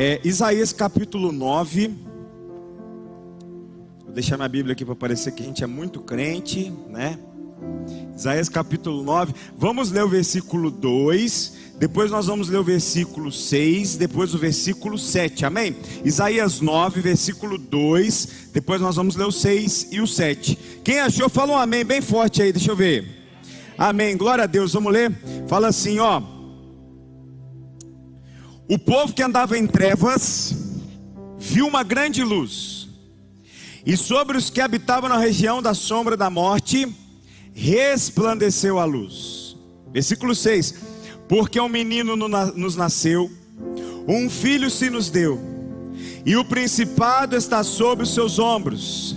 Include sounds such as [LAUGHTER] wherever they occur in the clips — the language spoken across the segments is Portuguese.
É, Isaías capítulo 9. Vou deixar minha Bíblia aqui para parecer que a gente é muito crente, né? Isaías capítulo 9. Vamos ler o versículo 2. Depois nós vamos ler o versículo 6. Depois o versículo 7. Amém? Isaías 9, versículo 2. Depois nós vamos ler o 6 e o 7. Quem achou, fala um amém bem forte aí. Deixa eu ver. Amém. Glória a Deus. Vamos ler. Fala assim, ó. O povo que andava em trevas viu uma grande luz, e sobre os que habitavam na região da sombra da morte resplandeceu a luz. Versículo 6: Porque um menino nos nasceu, um filho se nos deu, e o principado está sobre os seus ombros,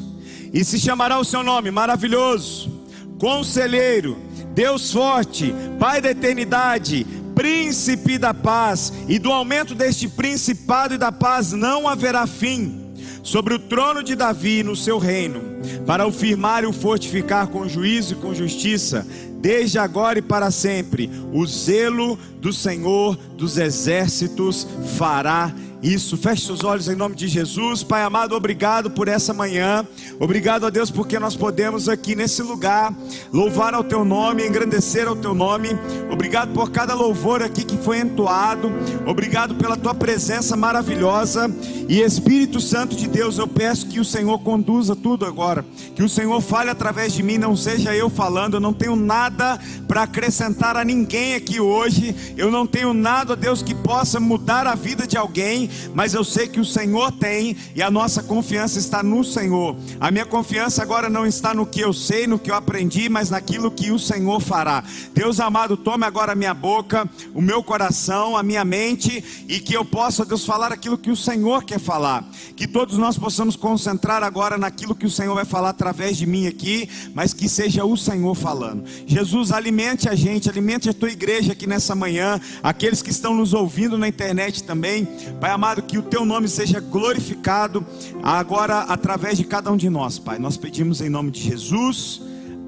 e se chamará o seu nome maravilhoso, conselheiro, Deus forte, Pai da eternidade príncipe da paz, e do aumento deste principado e da paz não haverá fim sobre o trono de Davi no seu reino, para o firmar e o fortificar com juízo e com justiça, desde agora e para sempre. O zelo do Senhor dos exércitos fará isso, feche seus olhos em nome de Jesus. Pai amado, obrigado por essa manhã. Obrigado a Deus porque nós podemos aqui nesse lugar louvar ao teu nome, engrandecer ao teu nome. Obrigado por cada louvor aqui que foi entoado. Obrigado pela tua presença maravilhosa. E Espírito Santo de Deus, eu peço que o Senhor conduza tudo agora. Que o Senhor fale através de mim, não seja eu falando. Eu não tenho nada para acrescentar a ninguém aqui hoje. Eu não tenho nada, Deus, que possa mudar a vida de alguém mas eu sei que o Senhor tem e a nossa confiança está no Senhor. A minha confiança agora não está no que eu sei, no que eu aprendi, mas naquilo que o Senhor fará. Deus amado, tome agora a minha boca, o meu coração, a minha mente e que eu possa, Deus, falar aquilo que o Senhor quer falar. Que todos nós possamos concentrar agora naquilo que o Senhor vai falar através de mim aqui, mas que seja o Senhor falando. Jesus, alimente a gente, alimente a tua igreja aqui nessa manhã, aqueles que estão nos ouvindo na internet também. Pai amado, que o teu nome seja glorificado agora através de cada um de nós, Pai. Nós pedimos em nome de Jesus.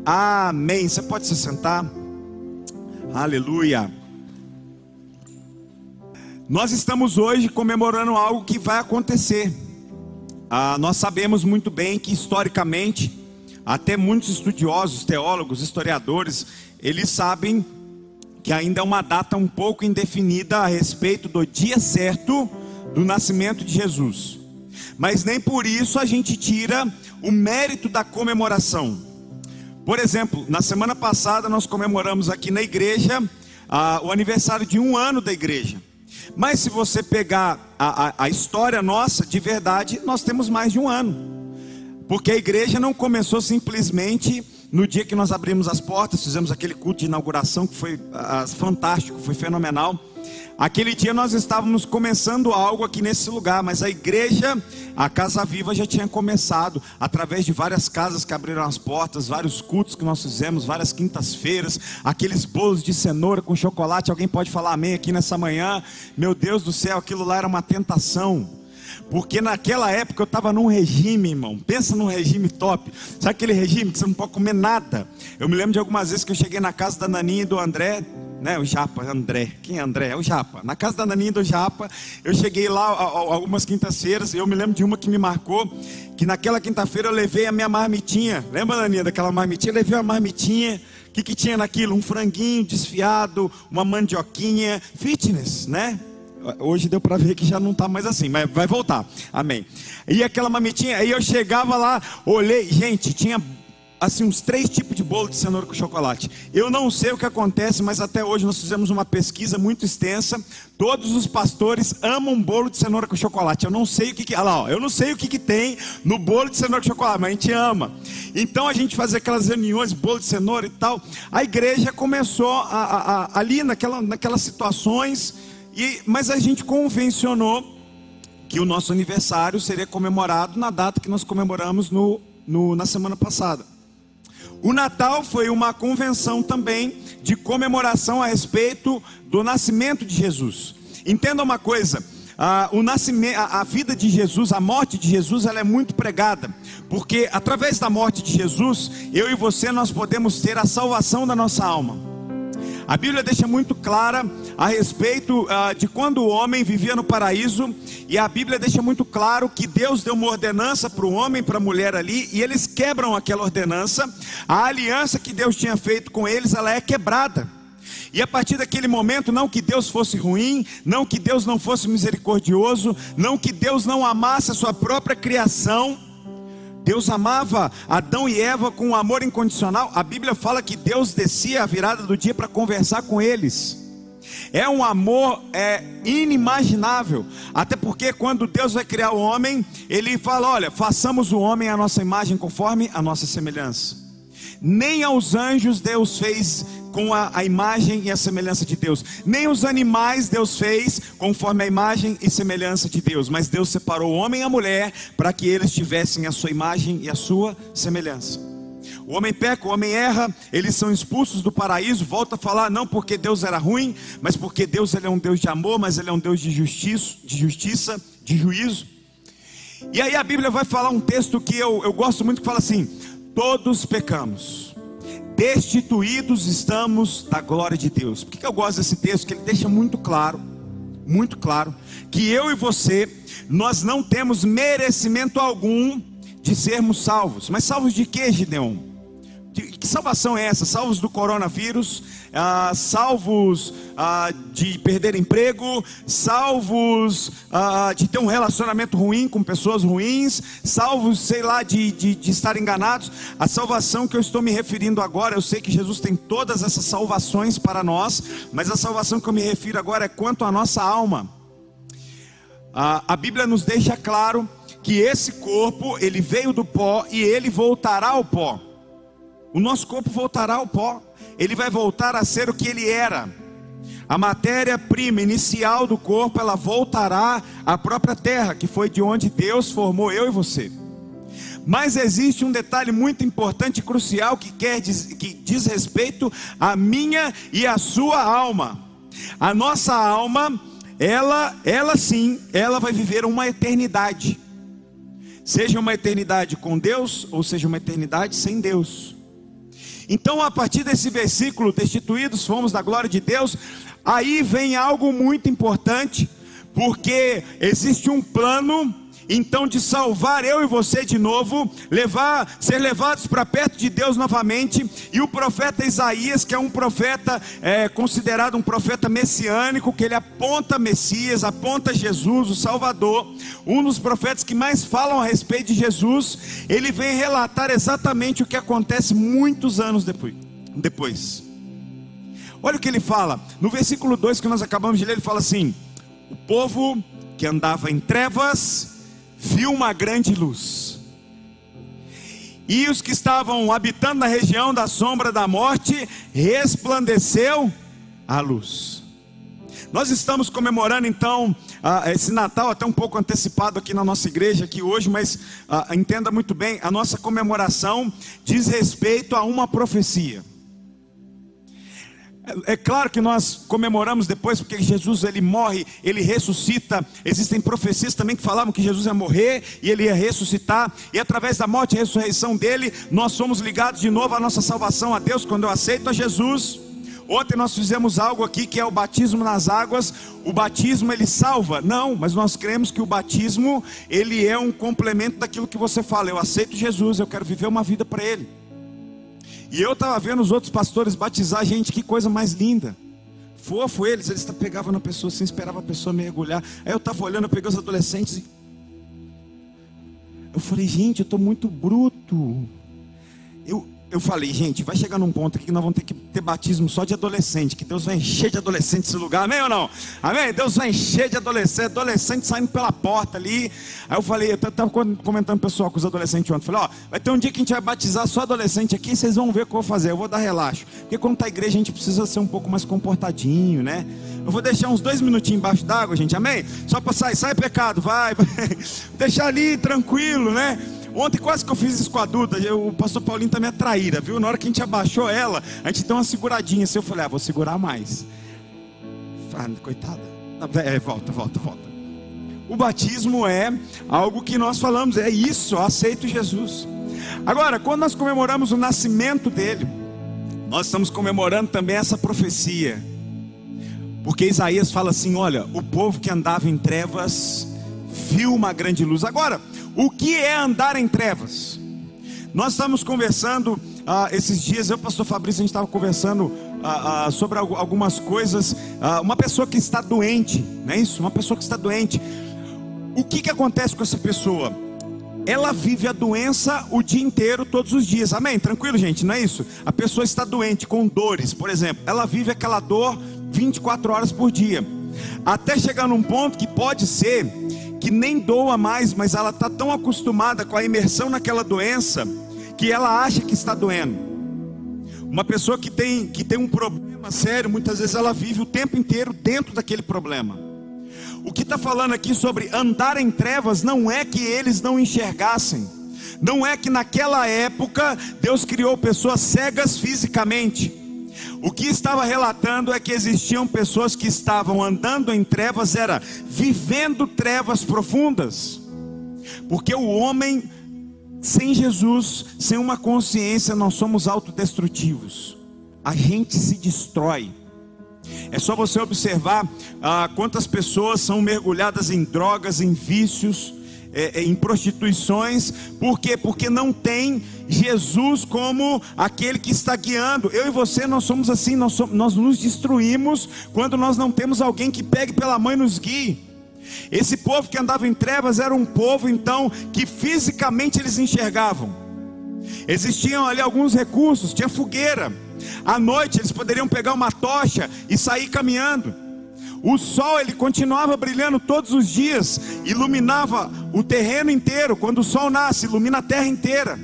Amém. Você pode se sentar. Aleluia. Nós estamos hoje comemorando algo que vai acontecer. Ah, nós sabemos muito bem que historicamente, até muitos estudiosos, teólogos, historiadores, eles sabem que ainda é uma data um pouco indefinida a respeito do dia certo do nascimento de Jesus. Mas nem por isso a gente tira o mérito da comemoração. Por exemplo, na semana passada nós comemoramos aqui na igreja ah, o aniversário de um ano da igreja. Mas se você pegar a, a, a história nossa, de verdade, nós temos mais de um ano. Porque a igreja não começou simplesmente no dia que nós abrimos as portas, fizemos aquele culto de inauguração que foi ah, fantástico, foi fenomenal. Aquele dia nós estávamos começando algo aqui nesse lugar, mas a igreja, a Casa Viva já tinha começado através de várias casas que abriram as portas, vários cultos que nós fizemos, várias quintas-feiras, aqueles bolos de cenoura com chocolate. Alguém pode falar amém aqui nessa manhã? Meu Deus do céu, aquilo lá era uma tentação. Porque naquela época eu estava num regime, irmão. Pensa num regime top. Sabe aquele regime que você não pode comer nada? Eu me lembro de algumas vezes que eu cheguei na casa da Naninha e do André, né? O Japa, André. Quem é André? É o Japa. Na casa da Naninha do Japa, eu cheguei lá algumas quintas-feiras, eu me lembro de uma que me marcou, que naquela quinta-feira eu levei a minha marmitinha. Lembra, Naninha, daquela marmitinha? Eu levei uma marmitinha. O que, que tinha naquilo? Um franguinho desfiado, uma mandioquinha, fitness, né? Hoje deu para ver que já não está mais assim, mas vai voltar. Amém. E aquela mamitinha, aí eu chegava lá, olhei, gente, tinha assim uns três tipos de bolo de cenoura com chocolate. Eu não sei o que acontece, mas até hoje nós fizemos uma pesquisa muito extensa. Todos os pastores amam bolo de cenoura com chocolate. Eu não sei o que, que lá, ó, eu não sei o que, que tem no bolo de cenoura com chocolate, mas a gente ama. Então a gente fazia aquelas reuniões, bolo de cenoura e tal. A igreja começou a, a, a, ali naquela, naquelas situações, e, mas a gente convencionou que o nosso aniversário seria comemorado na data que nós comemoramos no, no, na semana passada. O Natal foi uma convenção também de comemoração a respeito do nascimento de Jesus. Entenda uma coisa: a, o nascimento, a, a vida de Jesus, a morte de Jesus, ela é muito pregada, porque através da morte de Jesus, eu e você nós podemos ter a salvação da nossa alma. A Bíblia deixa muito clara a respeito uh, de quando o homem vivia no paraíso, e a Bíblia deixa muito claro que Deus deu uma ordenança para o homem para a mulher ali, e eles quebram aquela ordenança. A aliança que Deus tinha feito com eles, ela é quebrada. E a partir daquele momento, não que Deus fosse ruim, não que Deus não fosse misericordioso, não que Deus não amasse a sua própria criação, Deus amava Adão e Eva com um amor incondicional. A Bíblia fala que Deus descia a virada do dia para conversar com eles. É um amor é, inimaginável. Até porque quando Deus vai criar o homem, Ele fala: olha, façamos o homem à nossa imagem conforme a nossa semelhança. Nem aos anjos Deus fez com a, a, imagem e a semelhança de Deus. Nem os animais Deus fez conforme a imagem e semelhança de Deus, mas Deus separou o homem e a mulher para que eles tivessem a sua imagem e a sua semelhança. O homem peca, o homem erra, eles são expulsos do paraíso. Volta a falar, não porque Deus era ruim, mas porque Deus ele é um Deus de amor, mas ele é um Deus de justiça, de, justiça, de juízo. E aí a Bíblia vai falar um texto que eu, eu gosto muito que fala assim: todos pecamos destituídos estamos da glória de Deus. Por que eu gosto desse texto? Que ele deixa muito claro, muito claro, que eu e você, nós não temos merecimento algum de sermos salvos. Mas salvos de quê, Gideon? Que salvação é essa? Salvos do coronavírus, ah, salvos ah, de perder emprego, salvos ah, de ter um relacionamento ruim com pessoas ruins, salvos, sei lá, de, de, de estar enganados. A salvação que eu estou me referindo agora, eu sei que Jesus tem todas essas salvações para nós, mas a salvação que eu me refiro agora é quanto à nossa alma. a Bíblia nos deixa claro que esse corpo, ele veio do pó e ele voltará ao pó. O nosso corpo voltará ao pó, ele vai voltar a ser o que ele era. A matéria-prima inicial do corpo, ela voltará à própria terra, que foi de onde Deus formou eu e você. Mas existe um detalhe muito importante e crucial que, quer, que diz respeito à minha e à sua alma. A nossa alma, ela, ela sim, ela vai viver uma eternidade. Seja uma eternidade com Deus ou seja uma eternidade sem Deus. Então, a partir desse versículo, destituídos fomos da glória de Deus, aí vem algo muito importante, porque existe um plano então de salvar eu e você de novo, levar, ser levados para perto de Deus novamente. E o profeta Isaías, que é um profeta é, considerado um profeta messiânico, que ele aponta Messias, aponta Jesus, o Salvador, um dos profetas que mais falam a respeito de Jesus, ele vem relatar exatamente o que acontece muitos anos depois. depois. Olha o que ele fala, no versículo 2 que nós acabamos de ler, ele fala assim: O povo que andava em trevas viu uma grande luz. E os que estavam habitando na região da sombra da morte, resplandeceu a luz. Nós estamos comemorando então esse Natal até um pouco antecipado aqui na nossa igreja aqui hoje, mas entenda muito bem, a nossa comemoração diz respeito a uma profecia. É, claro que nós comemoramos depois porque Jesus ele morre, ele ressuscita. Existem profecias também que falavam que Jesus ia morrer e ele ia ressuscitar, e através da morte e ressurreição dele, nós somos ligados de novo à nossa salvação a Deus quando eu aceito a Jesus. Ontem nós fizemos algo aqui que é o batismo nas águas. O batismo ele salva? Não, mas nós cremos que o batismo ele é um complemento daquilo que você fala. Eu aceito Jesus, eu quero viver uma vida para ele. E eu estava vendo os outros pastores batizar gente, que coisa mais linda. Fofo eles, eles pegavam na pessoa assim, esperava a pessoa mergulhar. Aí eu estava olhando, eu peguei os adolescentes e. Eu falei, gente, eu estou muito bruto. Eu, falei, gente, vai chegar num ponto aqui que nós vamos ter que ter batismo só de adolescente, que Deus vai encher de adolescente esse lugar, amém ou não? Amém? Deus vai encher de adolescente, adolescente saindo pela porta ali. Aí eu falei, eu estava comentando pessoal com os adolescentes ontem, falei, ó, vai ter um dia que a gente vai batizar só adolescente aqui, vocês vão ver o que eu vou fazer, eu vou dar relaxo. Porque quando está a igreja a gente precisa ser um pouco mais comportadinho, né? Eu vou deixar uns dois minutinhos embaixo d'água, gente, amém? Só para sair, sai pecado, vai, vai. [LAUGHS] deixar ali tranquilo, né? Ontem quase que eu fiz isso com a Duda. Eu, o pastor Paulinho também é traíra, viu? Na hora que a gente abaixou ela, a gente deu uma seguradinha assim. Eu falei, ah, vou segurar mais. Ah, coitada. É, volta, volta, volta. O batismo é algo que nós falamos, é isso, aceito Jesus. Agora, quando nós comemoramos o nascimento dele, nós estamos comemorando também essa profecia. Porque Isaías fala assim: olha, o povo que andava em trevas viu uma grande luz. Agora, o que é andar em trevas? Nós estamos conversando ah, esses dias, eu pastor Fabrício, a gente estava conversando ah, ah, sobre algumas coisas. Ah, uma pessoa que está doente, não é isso? Uma pessoa que está doente. O que, que acontece com essa pessoa? Ela vive a doença o dia inteiro, todos os dias. Amém? Tranquilo, gente? Não é isso? A pessoa está doente, com dores, por exemplo. Ela vive aquela dor 24 horas por dia. Até chegar num ponto que pode ser que nem doa mais, mas ela está tão acostumada com a imersão naquela doença que ela acha que está doendo. Uma pessoa que tem, que tem um problema sério, muitas vezes ela vive o tempo inteiro dentro daquele problema. O que está falando aqui sobre andar em trevas não é que eles não enxergassem, não é que naquela época Deus criou pessoas cegas fisicamente. O que estava relatando é que existiam pessoas que estavam andando em trevas, era vivendo trevas profundas, porque o homem sem Jesus, sem uma consciência, nós somos autodestrutivos. A gente se destrói. É só você observar ah, quantas pessoas são mergulhadas em drogas, em vícios, é, é, em prostituições, por quê? Porque não tem Jesus como aquele que está guiando. Eu e você, nós somos assim, nós, somos, nós nos destruímos quando nós não temos alguém que pegue pela mãe e nos guie. Esse povo que andava em trevas era um povo então que fisicamente eles enxergavam. Existiam ali alguns recursos, tinha fogueira. À noite eles poderiam pegar uma tocha e sair caminhando. O sol ele continuava brilhando todos os dias, iluminava o terreno inteiro. Quando o sol nasce, ilumina a terra inteira.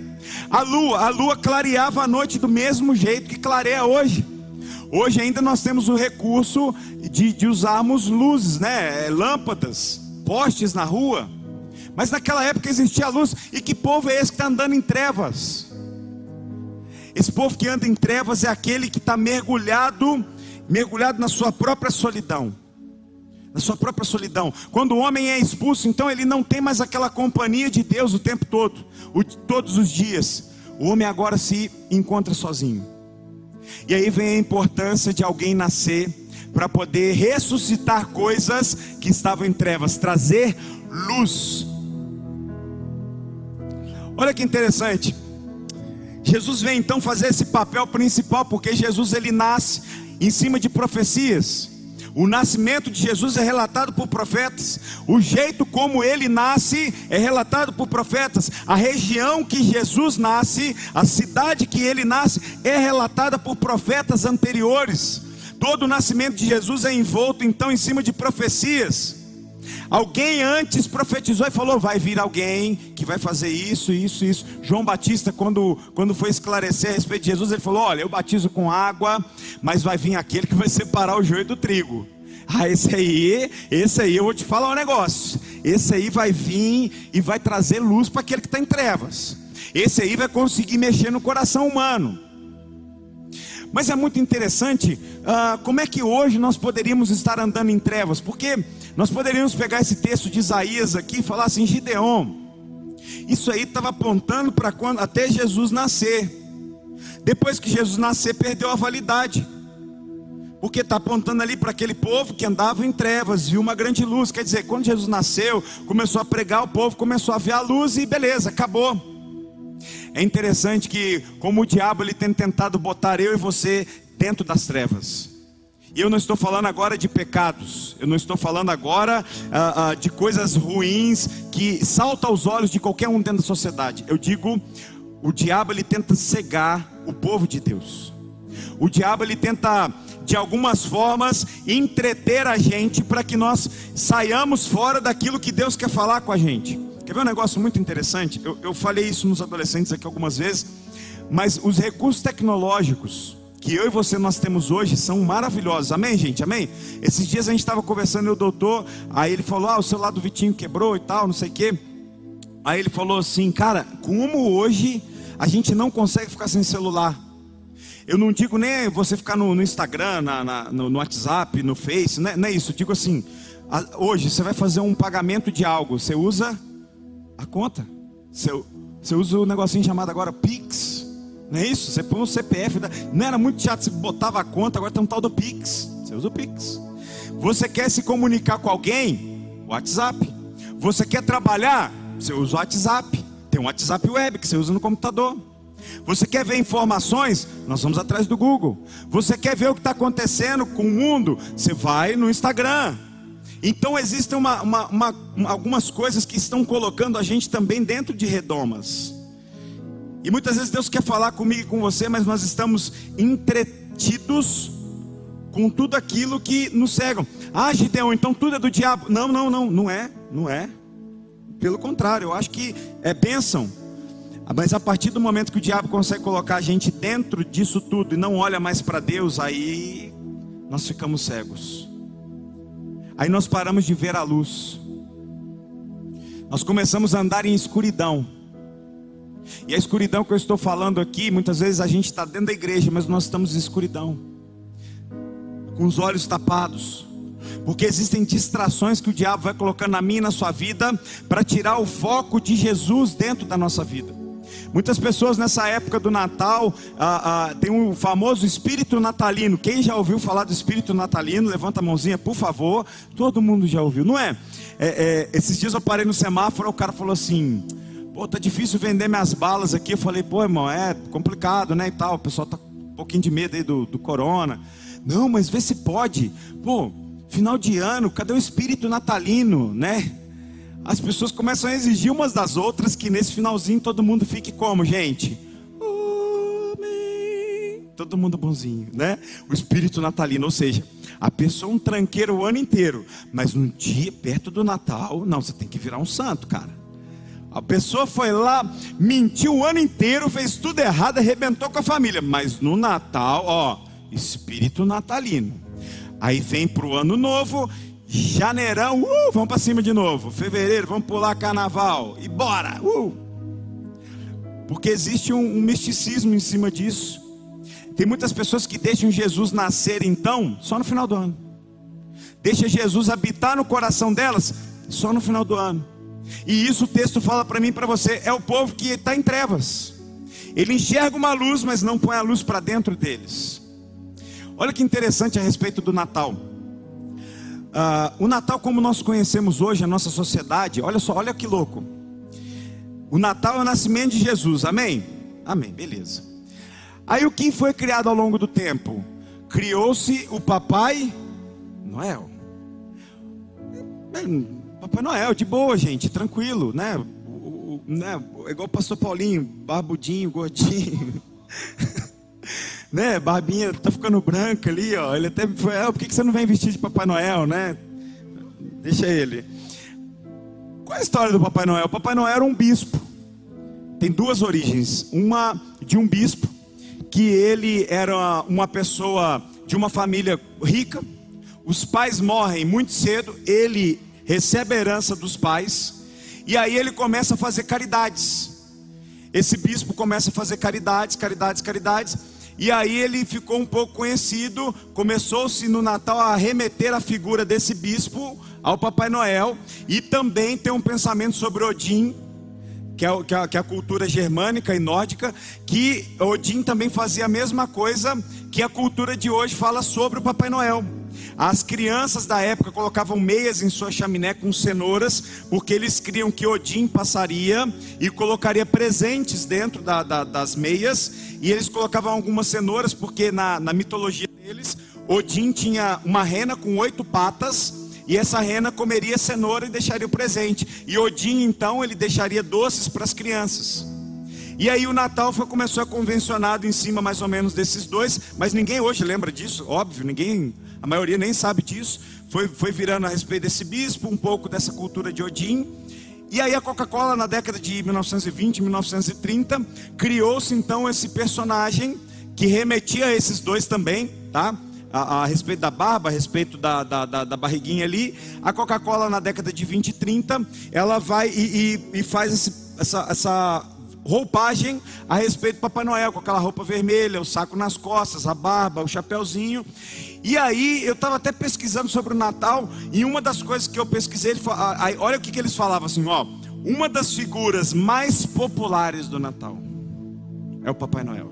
A lua, a lua clareava a noite do mesmo jeito que clareia hoje. Hoje ainda nós temos o recurso de, de usarmos luzes, né? É, lâmpadas, postes na rua. Mas naquela época existia luz. E que povo é esse que está andando em trevas? Esse povo que anda em trevas é aquele que está mergulhado, mergulhado na sua própria solidão. Na sua própria solidão. Quando o homem é expulso, então ele não tem mais aquela companhia de Deus o tempo todo, o, todos os dias. O homem agora se encontra sozinho. E aí vem a importância de alguém nascer para poder ressuscitar coisas que estavam em trevas, trazer luz. Olha que interessante. Jesus vem então fazer esse papel principal, porque Jesus ele nasce em cima de profecias. O nascimento de Jesus é relatado por profetas. O jeito como ele nasce é relatado por profetas. A região que Jesus nasce, a cidade que ele nasce, é relatada por profetas anteriores. Todo o nascimento de Jesus é envolto então em cima de profecias. Alguém antes profetizou e falou: vai vir alguém que vai fazer isso, isso, isso. João Batista, quando, quando foi esclarecer a respeito de Jesus, ele falou: Olha, eu batizo com água, mas vai vir aquele que vai separar o joio do trigo. Ah, esse aí, esse aí eu vou te falar um negócio. Esse aí vai vir e vai trazer luz para aquele que está em trevas. Esse aí vai conseguir mexer no coração humano. Mas é muito interessante uh, como é que hoje nós poderíamos estar andando em trevas, porque nós poderíamos pegar esse texto de Isaías aqui e falar assim: Gideon, isso aí estava apontando para quando até Jesus nascer. Depois que Jesus nascer, perdeu a validade. Porque está apontando ali para aquele povo que andava em trevas, viu uma grande luz. Quer dizer, quando Jesus nasceu, começou a pregar, o povo começou a ver a luz e beleza, acabou. É interessante que, como o diabo ele tem tentado botar eu e você dentro das trevas. E eu não estou falando agora de pecados, eu não estou falando agora ah, ah, de coisas ruins que saltam aos olhos de qualquer um dentro da sociedade. Eu digo, o diabo ele tenta cegar o povo de Deus. O diabo ele tenta de algumas formas entreter a gente para que nós saiamos fora daquilo que Deus quer falar com a gente. Quer ver um negócio muito interessante? Eu, eu falei isso nos adolescentes aqui algumas vezes, mas os recursos tecnológicos que eu e você nós temos hoje são maravilhosos. Amém, gente? Amém? Esses dias a gente estava conversando e o doutor, aí ele falou: "Ah, o celular do Vitinho quebrou e tal, não sei o quê". Aí ele falou assim: "Cara, como hoje a gente não consegue ficar sem celular?" Eu não digo nem você ficar no, no Instagram, na, na, no, no, WhatsApp, no Face, não é, não é isso. Eu digo assim: a, hoje você vai fazer um pagamento de algo, você usa a conta, você, você usa o negocinho chamado agora Pix. Não é isso? Você põe o CPF, não era muito chato, você botava a conta, agora tem um tal do Pix. Você usa o Pix. Você quer se comunicar com alguém? WhatsApp. Você quer trabalhar? Você usa o WhatsApp. Tem um WhatsApp web que você usa no computador. Você quer ver informações? Nós vamos atrás do Google. Você quer ver o que está acontecendo com o mundo? Você vai no Instagram. Então existem uma, uma, uma, algumas coisas que estão colocando a gente também dentro de redomas. E muitas vezes Deus quer falar comigo e com você, mas nós estamos entretidos com tudo aquilo que nos cegam. Ah, Gideão, então tudo é do diabo. Não, não, não, não é, não é. Pelo contrário, eu acho que é bênção. Mas a partir do momento que o diabo consegue colocar a gente dentro disso tudo e não olha mais para Deus, aí nós ficamos cegos. Aí nós paramos de ver a luz. Nós começamos a andar em escuridão. E a escuridão que eu estou falando aqui, muitas vezes a gente está dentro da igreja, mas nós estamos em escuridão, com os olhos tapados, porque existem distrações que o diabo vai colocando na minha e na sua vida para tirar o foco de Jesus dentro da nossa vida. Muitas pessoas nessa época do Natal ah, ah, tem o um famoso espírito natalino. Quem já ouviu falar do espírito natalino? Levanta a mãozinha, por favor. Todo mundo já ouviu, não é? é, é esses dias eu parei no semáforo, o cara falou assim: Pô, tá difícil vender minhas balas aqui. Eu falei, pô, irmão, é complicado, né? E tal. O pessoal tá um pouquinho de medo aí do, do corona. Não, mas vê se pode. Pô, final de ano, cadê o espírito natalino, né? As pessoas começam a exigir umas das outras que nesse finalzinho todo mundo fique como, gente? Todo mundo bonzinho, né? O espírito natalino, ou seja, a pessoa um tranqueiro o ano inteiro, mas no dia perto do Natal, não, você tem que virar um santo, cara. A pessoa foi lá, mentiu o ano inteiro, fez tudo errado, arrebentou com a família. Mas no Natal, ó, espírito natalino. Aí vem para o ano novo, janeirão, uh, vamos para cima de novo. Fevereiro, vamos pular carnaval. E bora, uh. Porque existe um, um misticismo em cima disso. Tem muitas pessoas que deixam Jesus nascer então, só no final do ano. Deixa Jesus habitar no coração delas, só no final do ano. E isso o texto fala para mim e para você: é o povo que está em trevas. Ele enxerga uma luz, mas não põe a luz para dentro deles. Olha que interessante a respeito do Natal. Uh, o Natal, como nós conhecemos hoje, a nossa sociedade, olha só, olha que louco. O Natal é o nascimento de Jesus, amém? Amém, beleza. Aí o que foi criado ao longo do tempo? Criou-se o Papai Noel. Papai Noel, de boa, gente, tranquilo, né? O, o, né? Igual o pastor Paulinho, barbudinho, gordinho. [LAUGHS] né? Barbinha tá ficando branca ali, ó. Ele até foi, ah, por que você não vem vestir de Papai Noel, né? Deixa ele. Qual é a história do Papai Noel? O Papai Noel era um bispo. Tem duas origens. Uma de um bispo, que ele era uma pessoa de uma família rica. Os pais morrem muito cedo. Ele recebe a herança dos pais, e aí ele começa a fazer caridades. Esse bispo começa a fazer caridades, caridades, caridades, e aí ele ficou um pouco conhecido, começou-se no Natal a remeter a figura desse bispo ao Papai Noel, e também tem um pensamento sobre Odin, que é, que, é, que é, a cultura germânica e nórdica, que Odin também fazia a mesma coisa que a cultura de hoje fala sobre o Papai Noel. As crianças da época colocavam meias em sua chaminé com cenouras, porque eles criam que Odin passaria e colocaria presentes dentro da, da, das meias, e eles colocavam algumas cenouras, porque na, na mitologia deles, Odin tinha uma rena com oito patas, e essa rena comeria cenoura e deixaria o presente. E Odin, então, ele deixaria doces para as crianças. E aí o Natal foi, começou a convencionado em cima mais ou menos desses dois, mas ninguém hoje lembra disso, óbvio, ninguém a maioria nem sabe disso, foi, foi virando a respeito desse bispo, um pouco dessa cultura de Odin. E aí a Coca-Cola, na década de 1920, 1930, criou-se então esse personagem que remetia a esses dois também, tá? A, a, respeito da barba, a respeito da, da, da, da barriguinha ali. A Coca-Cola, na década de 20 e 30, ela vai e, e, e faz esse, essa, essa roupagem a respeito do Papai Noel, com aquela roupa vermelha, o saco nas costas, a barba, o chapéuzinho. E aí eu estava até pesquisando sobre o Natal, e uma das coisas que eu pesquisei, ele, olha o que, que eles falavam assim, ó. Uma das figuras mais populares do Natal é o Papai Noel.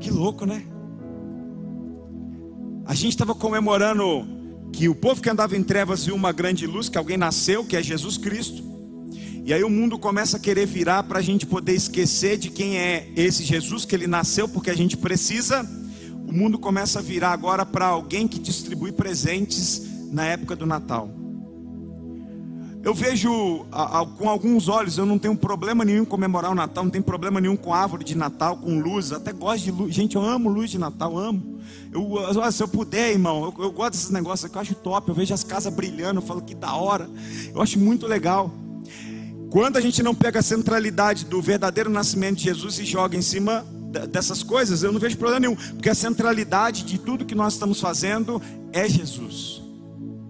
Que louco, né? A gente estava comemorando que o povo que andava em trevas viu uma grande luz, que alguém nasceu, que é Jesus Cristo. E aí o mundo começa a querer virar para a gente poder esquecer de quem é esse Jesus, que ele nasceu porque a gente precisa. O mundo começa a virar agora para alguém que distribui presentes na época do Natal. Eu vejo a, a, com alguns olhos, eu não tenho problema nenhum em comemorar o Natal, não tenho problema nenhum com árvore de Natal, com luz, até gosto de luz. Gente, eu amo luz de Natal, amo. Eu, se eu puder, irmão, eu, eu gosto desses negócios eu acho top. Eu vejo as casas brilhando, eu falo que da hora. Eu acho muito legal. Quando a gente não pega a centralidade do verdadeiro nascimento de Jesus e joga em cima dessas coisas, eu não vejo problema nenhum, porque a centralidade de tudo que nós estamos fazendo é Jesus,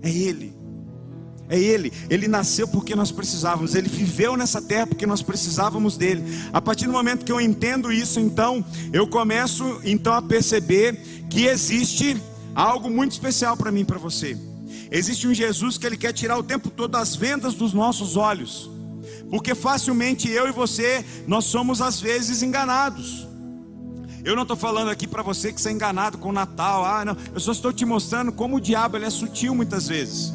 é Ele. É Ele, Ele nasceu porque nós precisávamos, Ele viveu nessa terra porque nós precisávamos dele. A partir do momento que eu entendo isso, então, eu começo então a perceber que existe algo muito especial para mim e para você. Existe um Jesus que Ele quer tirar o tempo todo as vendas dos nossos olhos. Porque facilmente eu e você, nós somos às vezes enganados. Eu não estou falando aqui para você que você é enganado com o Natal. Ah, não. Eu só estou te mostrando como o diabo ele é sutil muitas vezes.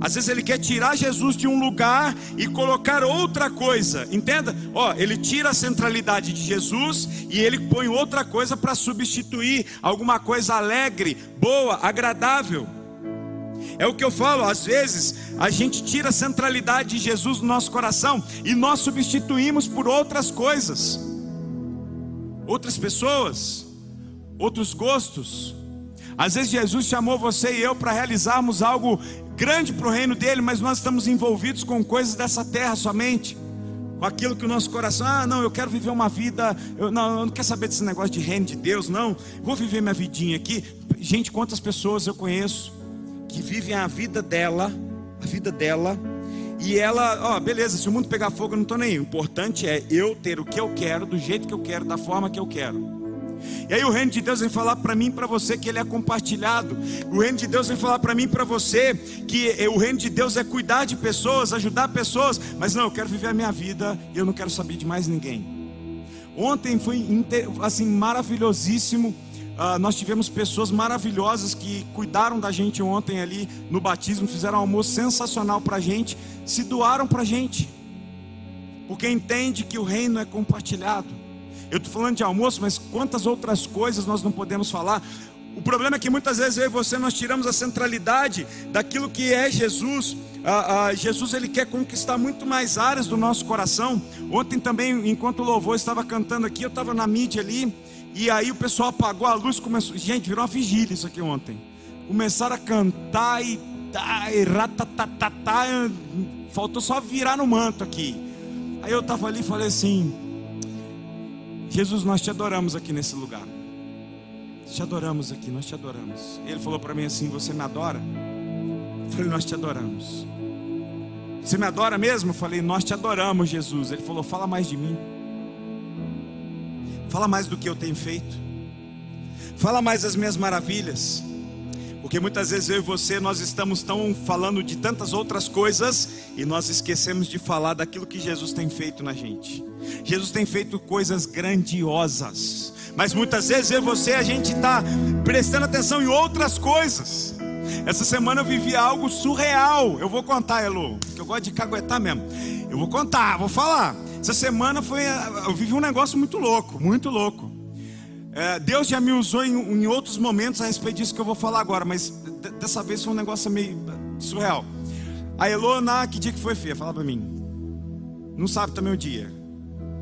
Às vezes ele quer tirar Jesus de um lugar e colocar outra coisa. Entenda? Ó, ele tira a centralidade de Jesus e ele põe outra coisa para substituir alguma coisa alegre, boa, agradável. É o que eu falo, às vezes a gente tira a centralidade de Jesus no nosso coração e nós substituímos por outras coisas, outras pessoas, outros gostos. Às vezes Jesus chamou você e eu para realizarmos algo grande para o reino dele, mas nós estamos envolvidos com coisas dessa terra somente. Com aquilo que o nosso coração, ah, não, eu quero viver uma vida, eu não, eu não quero saber desse negócio de reino de Deus, não, vou viver minha vidinha aqui. Gente, quantas pessoas eu conheço que vivem a vida dela, a vida dela, e ela, ó, beleza, se o mundo pegar fogo, eu não estou nem. O importante é eu ter o que eu quero, do jeito que eu quero, da forma que eu quero. E aí o reino de Deus vem falar para mim para você que ele é compartilhado. O reino de Deus vem falar para mim para você que o reino de Deus é cuidar de pessoas, ajudar pessoas, mas não, eu quero viver a minha vida e eu não quero saber de mais ninguém. Ontem foi assim maravilhosíssimo Uh, nós tivemos pessoas maravilhosas que cuidaram da gente ontem ali no batismo, fizeram um almoço sensacional para a gente, se doaram para a gente, porque entende que o reino é compartilhado. Eu estou falando de almoço, mas quantas outras coisas nós não podemos falar? O problema é que muitas vezes eu e você nós tiramos a centralidade daquilo que é Jesus. Ah, ah, Jesus ele quer conquistar muito mais áreas do nosso coração. Ontem também, enquanto o louvor estava cantando aqui, eu estava na mídia ali. E aí o pessoal apagou a luz, começou. Gente, virou uma vigília isso aqui ontem. Começaram a cantar e, e ratatatá, faltou só virar no manto aqui. Aí eu estava ali e falei assim: Jesus, nós te adoramos aqui nesse lugar. Te adoramos aqui, nós te adoramos. Ele falou para mim assim: Você me adora? Eu falei: Nós te adoramos. Você me adora mesmo? Eu falei: Nós te adoramos, Jesus. Ele falou: Fala mais de mim. Fala mais do que eu tenho feito. Fala mais das minhas maravilhas. Porque muitas vezes eu e você nós estamos tão falando de tantas outras coisas e nós esquecemos de falar daquilo que Jesus tem feito na gente. Jesus tem feito coisas grandiosas. Mas muitas vezes eu e você a gente está prestando atenção em outras coisas. Essa semana eu vivi algo surreal. Eu vou contar, Elo, que eu gosto de caguetar mesmo. Eu vou contar, vou falar. Essa semana foi, eu vivi um negócio muito louco, muito louco. É, Deus já me usou em, em, outros momentos a respeito disso que eu vou falar agora, mas dessa vez foi um negócio meio surreal. A Elona, que dia que foi, feia? Fala pra mim. Não sabe também o dia.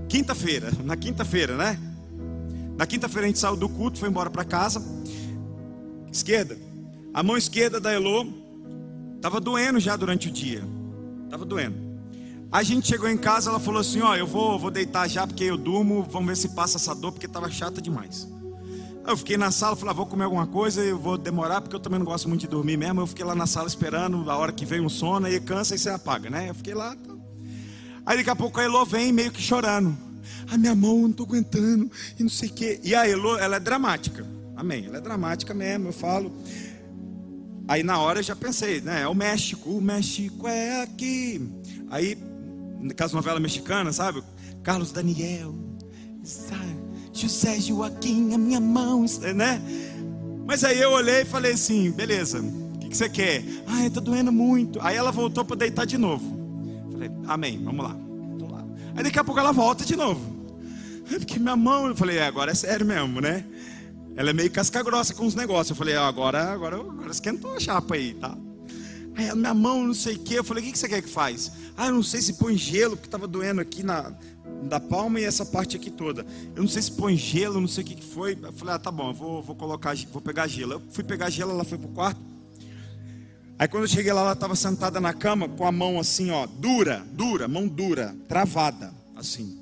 Quinta-feira, na quinta-feira, né? Na quinta-feira a gente saiu do culto, foi embora para casa. Esquerda. A mão esquerda da Elô estava doendo já durante o dia. Estava doendo. A gente chegou em casa, ela falou assim: Ó, eu vou, vou deitar já porque eu durmo, vamos ver se passa essa dor, porque estava chata demais. Eu fiquei na sala, falei: ah, vou comer alguma coisa, eu vou demorar, porque eu também não gosto muito de dormir mesmo. Eu fiquei lá na sala esperando, a hora que vem um sono, aí cansa e você apaga, né? Eu fiquei lá. Tá. Aí daqui a pouco a Elo vem meio que chorando. A minha mão, não estou aguentando, e não sei o quê. E a Elo, ela é dramática. Amém. Ela é dramática mesmo, eu falo. Aí na hora eu já pensei, né? É o México, o México é aqui. Aí aquelas novelas mexicanas, sabe? Carlos Daniel, sabe? José Joaquim, a minha mão, né? Mas aí eu olhei e falei assim: beleza, o que, que você quer? Ah, tá doendo muito. Aí ela voltou para deitar de novo. Falei, amém, vamos lá. Lá. Aí daqui a pouco ela volta de novo. Porque minha mão, eu falei, é, agora é sério mesmo, né? Ela é meio casca grossa com os negócios. Eu falei, agora, agora, agora esquentou a chapa aí, tá? Aí a minha mão, não sei o que. Eu falei, o que, que você quer que faz? Ah, eu não sei se põe gelo, porque estava doendo aqui na da palma e essa parte aqui toda. Eu não sei se põe gelo, não sei o que, que foi. Eu falei, ah, tá bom, eu vou, vou colocar, vou pegar gelo. Eu fui pegar gelo, ela foi pro quarto. Aí quando eu cheguei lá, ela estava sentada na cama com a mão assim, ó, dura, dura, mão dura, travada, assim.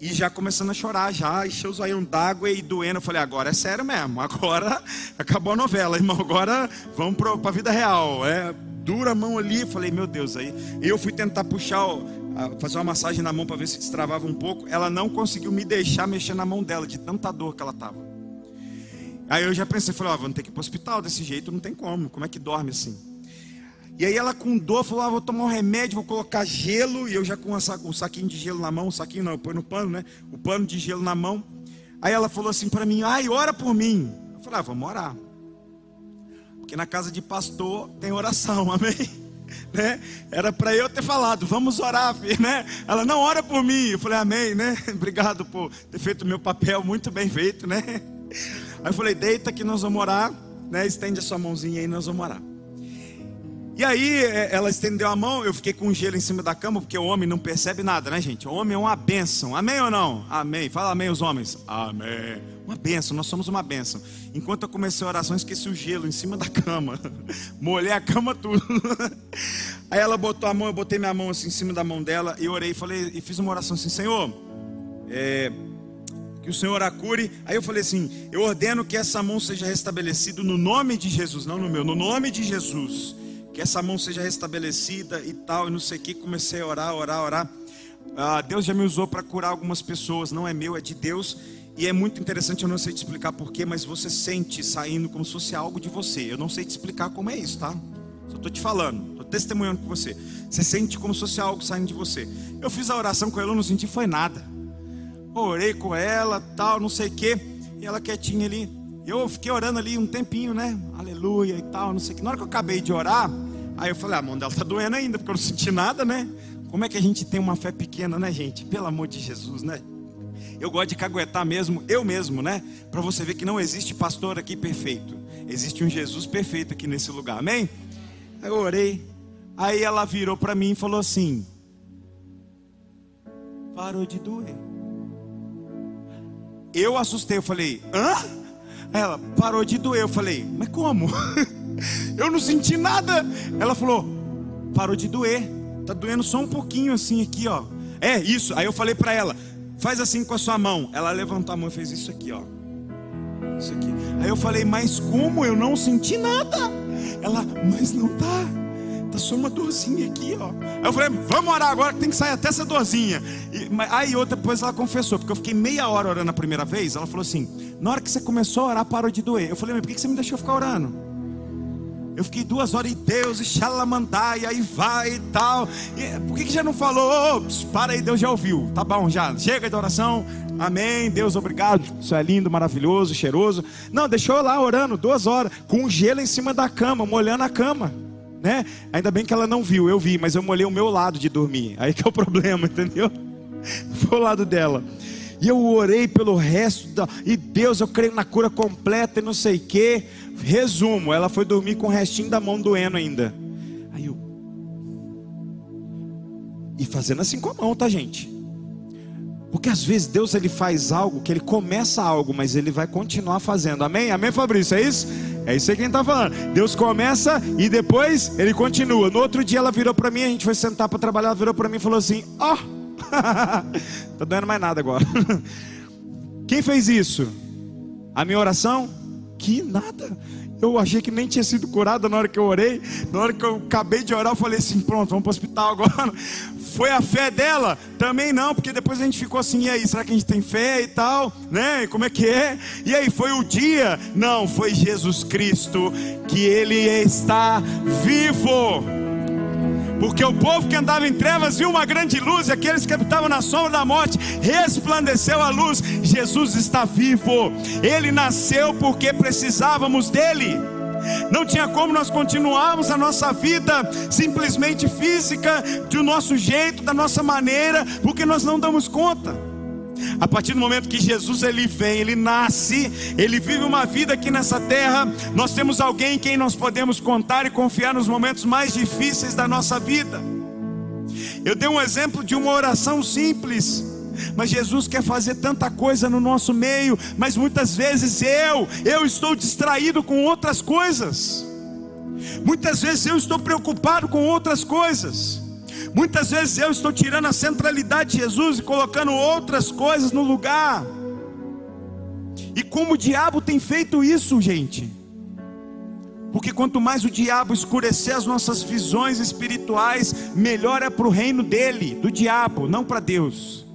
E já começando a chorar, já encheu os olhos d'água e doendo. Eu falei, agora é sério mesmo, agora [LAUGHS] acabou a novela, irmão, agora vamos para a vida real. É, dura a mão ali, falei, meu Deus, aí eu fui tentar puxar, fazer uma massagem na mão para ver se destravava um pouco. Ela não conseguiu me deixar mexer na mão dela, de tanta dor que ela estava. Aí eu já pensei, falei, ó, vamos ter que ir para o hospital desse jeito, não tem como, como é que dorme assim? E aí ela com dor falou: ah, vou tomar um remédio, vou colocar gelo. E eu já com o saquinho de gelo na mão, o saquinho não, eu ponho no pano, né? O pano de gelo na mão. Aí ela falou assim para mim: ai, ora por mim. Eu falei: ah, vamos orar. Porque na casa de pastor tem oração, [LAUGHS] amém? Né? Era para eu ter falado, vamos orar, né? Ela não ora por mim. Eu falei, amém, né? [LAUGHS] Obrigado por ter feito o meu papel muito bem feito, né? Aí eu falei, deita que nós vamos orar, né? Estende a sua mãozinha aí, nós vamos orar. E aí é, ela estendeu a mão, eu fiquei com gelo em cima da cama, porque o homem não percebe nada, né, gente? O homem é uma bênção. Amém ou não? Amém. Fala amém os homens. Amém. Uma bênção, nós somos uma bênção. Enquanto eu comecei a oração, esqueci o gelo em cima da cama. [LAUGHS] Molhei a cama tudo. [LAUGHS] Aí ela botou a mão, eu botei minha mão assim em cima da mão dela e orei, falei e fiz uma oração assim, Senhor, é, que o Senhor a cure. Aí eu falei assim: eu ordeno que essa mão seja restabelecida no nome de Jesus, não no meu, no nome de Jesus que essa mão seja restabelecida e tal, e não sei o que. Comecei a orar, orar, orar. Ah, Deus já me usou para curar algumas pessoas, não é meu, é de Deus. E é muito interessante, eu não sei te explicar porquê, mas você sente saindo como se fosse algo de você. Eu não sei te explicar como é isso, tá? Só estou te falando, estou testemunhando com você. Você sente como se fosse algo saindo de você. Eu fiz a oração com ela, eu não senti foi nada. Orei com ela, tal, não sei o quê. E ela quietinha ali. Eu fiquei orando ali um tempinho, né? Aleluia e tal, não sei o que. Na hora que eu acabei de orar, aí eu falei, ah, a mão dela tá doendo ainda, porque eu não senti nada, né? Como é que a gente tem uma fé pequena, né, gente? Pelo amor de Jesus, né? Eu gosto de caguetar mesmo, eu mesmo, né? Para você ver que não existe pastor aqui perfeito. Existe um Jesus perfeito aqui nesse lugar, amém? Aí eu orei. Aí ela virou para mim e falou assim: Parou de doer. Eu assustei, eu falei: Hã? Ela parou de doer. Eu falei, mas como? [LAUGHS] Eu não senti nada. Ela falou, parou de doer. Tá doendo só um pouquinho assim aqui, ó. É isso. Aí eu falei para ela, faz assim com a sua mão. Ela levantou a mão e fez isso aqui, ó. Isso aqui. Aí eu falei, mas como? Eu não senti nada. Ela, mas não tá. Tá só uma dorzinha aqui, ó. Aí eu falei, vamos orar agora, tem que sair até essa dorzinha. E, aí outra depois ela confessou, porque eu fiquei meia hora orando a primeira vez. Ela falou assim: na hora que você começou a orar, parou de doer. Eu falei, mas por que você me deixou ficar orando? Eu fiquei duas horas e Deus, e xalamandá, e aí vai e tal. E, por que, que já não falou? Ops, para aí, Deus já ouviu. Tá bom, já. Chega de oração. Amém. Deus, obrigado. Isso é lindo, maravilhoso, cheiroso. Não, deixou eu lá orando duas horas, com gelo em cima da cama, molhando a cama né? Ainda bem que ela não viu, eu vi, mas eu molhei o meu lado de dormir. Aí que é o [LAUGHS] problema, entendeu? Foi o lado dela. E eu orei pelo resto da... e Deus, eu creio na cura completa e não sei o que. Resumo, ela foi dormir com o restinho da mão doendo ainda. Aí eu e fazendo assim com a mão, tá, gente? Porque às vezes Deus ele faz algo que ele começa algo, mas ele vai continuar fazendo. Amém? Amém, Fabrício? É isso? É isso aí que a gente está falando. Deus começa e depois ele continua. No outro dia ela virou para mim, a gente foi sentar para trabalhar, ela virou para mim e falou assim: Ó, oh, [LAUGHS] tá doendo mais nada agora. [LAUGHS] Quem fez isso? A minha oração? Que nada. Eu achei que nem tinha sido curada na hora que eu orei. Na hora que eu acabei de orar, eu falei assim: pronto, vamos para o hospital agora. [LAUGHS] Foi a fé dela? Também não, porque depois a gente ficou assim: e aí, será que a gente tem fé e tal? Né? Como é que é? E aí, foi o dia? Não, foi Jesus Cristo que Ele está vivo. Porque o povo que andava em trevas viu uma grande luz, e aqueles que habitavam na sombra da morte, resplandeceu a luz. Jesus está vivo, ele nasceu porque precisávamos dele. Não tinha como nós continuarmos a nossa vida simplesmente física, do nosso jeito, da nossa maneira, porque nós não damos conta. A partir do momento que Jesus ele vem, ele nasce, ele vive uma vida aqui nessa terra, nós temos alguém em quem nós podemos contar e confiar nos momentos mais difíceis da nossa vida. Eu dei um exemplo de uma oração simples, mas Jesus quer fazer tanta coisa no nosso meio, mas muitas vezes eu, eu estou distraído com outras coisas. Muitas vezes eu estou preocupado com outras coisas. Muitas vezes eu estou tirando a centralidade de Jesus e colocando outras coisas no lugar. E como o diabo tem feito isso, gente? Porque quanto mais o diabo escurecer as nossas visões espirituais, melhor é para o reino dele, do diabo, não para Deus.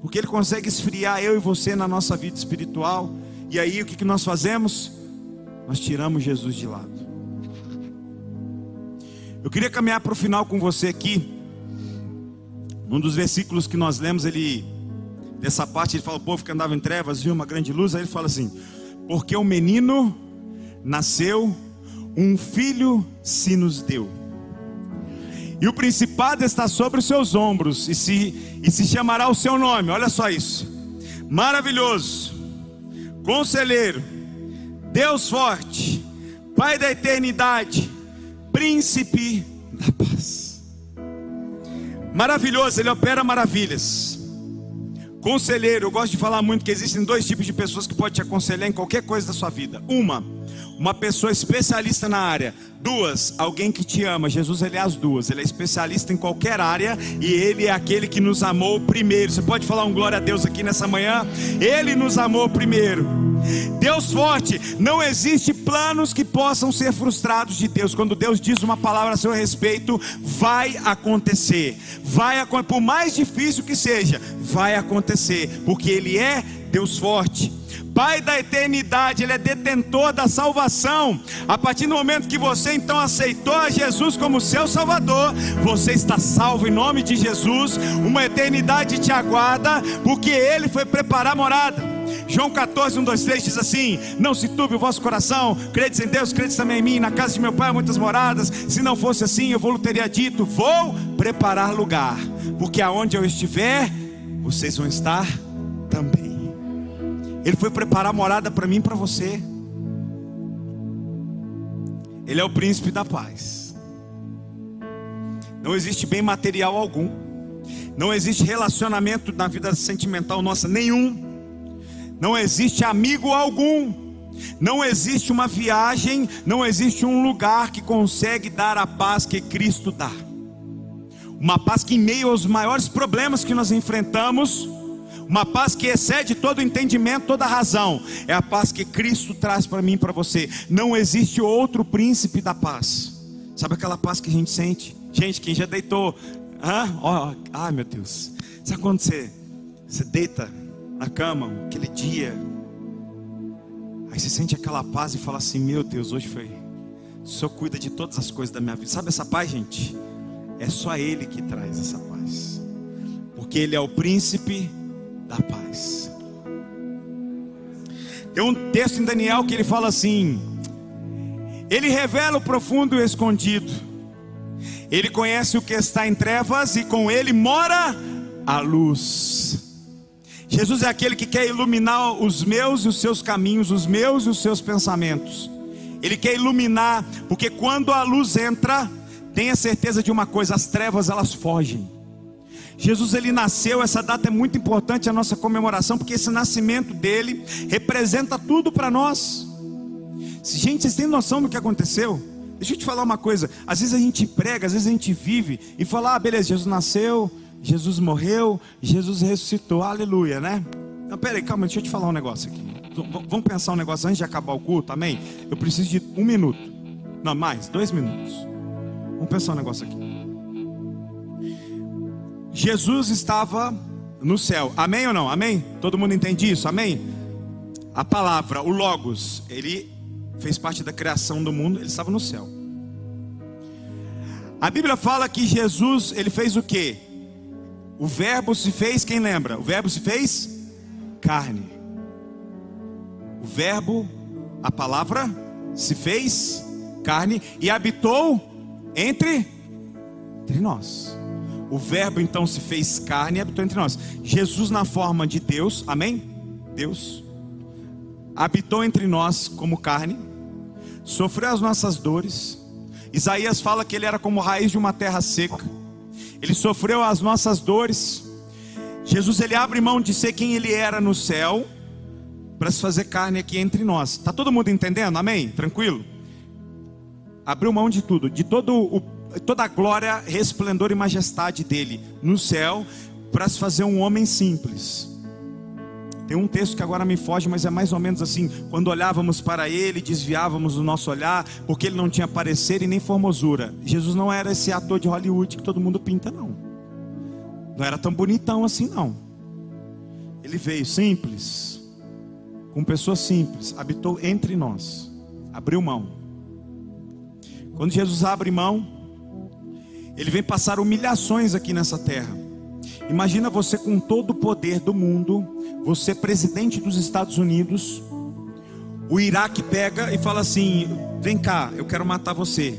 Porque ele consegue esfriar eu e você na nossa vida espiritual. E aí o que, que nós fazemos? Nós tiramos Jesus de lado. Eu queria caminhar para o final com você aqui. Um dos versículos que nós lemos, ele dessa parte ele fala: o povo que andava em trevas viu uma grande luz. Aí ele fala assim: porque o menino nasceu, um filho se nos deu. E o principado está sobre os seus ombros, e se, e se chamará o seu nome. Olha só isso: maravilhoso, conselheiro, Deus forte, Pai da eternidade príncipe da paz. Maravilhoso, ele opera maravilhas. Conselheiro, eu gosto de falar muito que existem dois tipos de pessoas que podem te aconselhar em qualquer coisa da sua vida. Uma, uma pessoa especialista na área. Duas, alguém que te ama. Jesus ele é as duas. Ele é especialista em qualquer área e ele é aquele que nos amou primeiro. Você pode falar um glória a Deus aqui nessa manhã? Ele nos amou primeiro. Deus forte, não existe planos que possam ser frustrados de Deus. Quando Deus diz uma palavra a seu respeito, vai acontecer. Vai por mais difícil que seja, vai acontecer, porque ele é Deus forte. Pai da eternidade, Ele é detentor da salvação. A partir do momento que você então aceitou a Jesus como seu Salvador, você está salvo em nome de Jesus. Uma eternidade te aguarda, porque Ele foi preparar morada. João 14, 1, 2, 3 diz assim: Não se turbe o vosso coração, credes em Deus, credes também em mim. Na casa de meu pai há muitas moradas. Se não fosse assim, eu vou teria dito: Vou preparar lugar, porque aonde eu estiver, vocês vão estar também. Ele foi preparar morada para mim e para você. Ele é o príncipe da paz. Não existe bem material algum. Não existe relacionamento na vida sentimental nossa nenhum. Não existe amigo algum. Não existe uma viagem, não existe um lugar que consegue dar a paz que Cristo dá. Uma paz que, em meio aos maiores problemas que nós enfrentamos, uma paz que excede todo entendimento, toda razão. É a paz que Cristo traz para mim e para você. Não existe outro príncipe da paz. Sabe aquela paz que a gente sente? Gente, quem já deitou. Hã? Oh, ai meu Deus. Sabe quando você, você deita na cama, aquele dia. Aí você sente aquela paz e fala assim: Meu Deus, hoje foi. O Senhor cuida de todas as coisas da minha vida. Sabe essa paz, gente? É só Ele que traz essa paz. Porque Ele é o príncipe da paz. Tem um texto em Daniel que ele fala assim: Ele revela o profundo e o escondido, Ele conhece o que está em trevas e com Ele mora a luz. Jesus é aquele que quer iluminar os meus e os seus caminhos, os meus e os seus pensamentos. Ele quer iluminar, porque quando a luz entra, tenha certeza de uma coisa: as trevas elas fogem. Jesus ele nasceu, essa data é muito importante a nossa comemoração, porque esse nascimento dele representa tudo para nós. Gente, vocês têm noção do que aconteceu? Deixa eu te falar uma coisa. Às vezes a gente prega, às vezes a gente vive e fala: ah, beleza, Jesus nasceu, Jesus morreu, Jesus ressuscitou, aleluia, né? Não, peraí, calma, deixa eu te falar um negócio aqui. Vamos pensar um negócio antes de acabar o culto, amém? Eu preciso de um minuto, não mais, dois minutos. Vamos pensar um negócio aqui. Jesus estava no céu. Amém ou não? Amém? Todo mundo entende isso? Amém? A palavra, o Logos, ele fez parte da criação do mundo, ele estava no céu. A Bíblia fala que Jesus, ele fez o quê? O verbo se fez, quem lembra? O verbo se fez carne. O verbo, a palavra se fez carne e habitou entre entre nós. O verbo então se fez carne e habitou entre nós. Jesus na forma de Deus, amém? Deus habitou entre nós como carne, sofreu as nossas dores. Isaías fala que ele era como raiz de uma terra seca. Ele sofreu as nossas dores. Jesus ele abre mão de ser quem ele era no céu para se fazer carne aqui entre nós. Tá todo mundo entendendo? Amém? Tranquilo? Abriu mão de tudo, de todo o, toda a glória, resplendor e majestade dele no céu para se fazer um homem simples. Tem um texto que agora me foge, mas é mais ou menos assim: quando olhávamos para ele, desviávamos o nosso olhar, porque ele não tinha parecer e nem formosura. Jesus não era esse ator de Hollywood que todo mundo pinta, não. Não era tão bonitão assim, não. Ele veio simples, com pessoas simples, habitou entre nós, abriu mão. Quando Jesus abre mão, ele vem passar humilhações aqui nessa terra. Imagina você com todo o poder do mundo, você presidente dos Estados Unidos, o Iraque pega e fala assim: "Vem cá, eu quero matar você".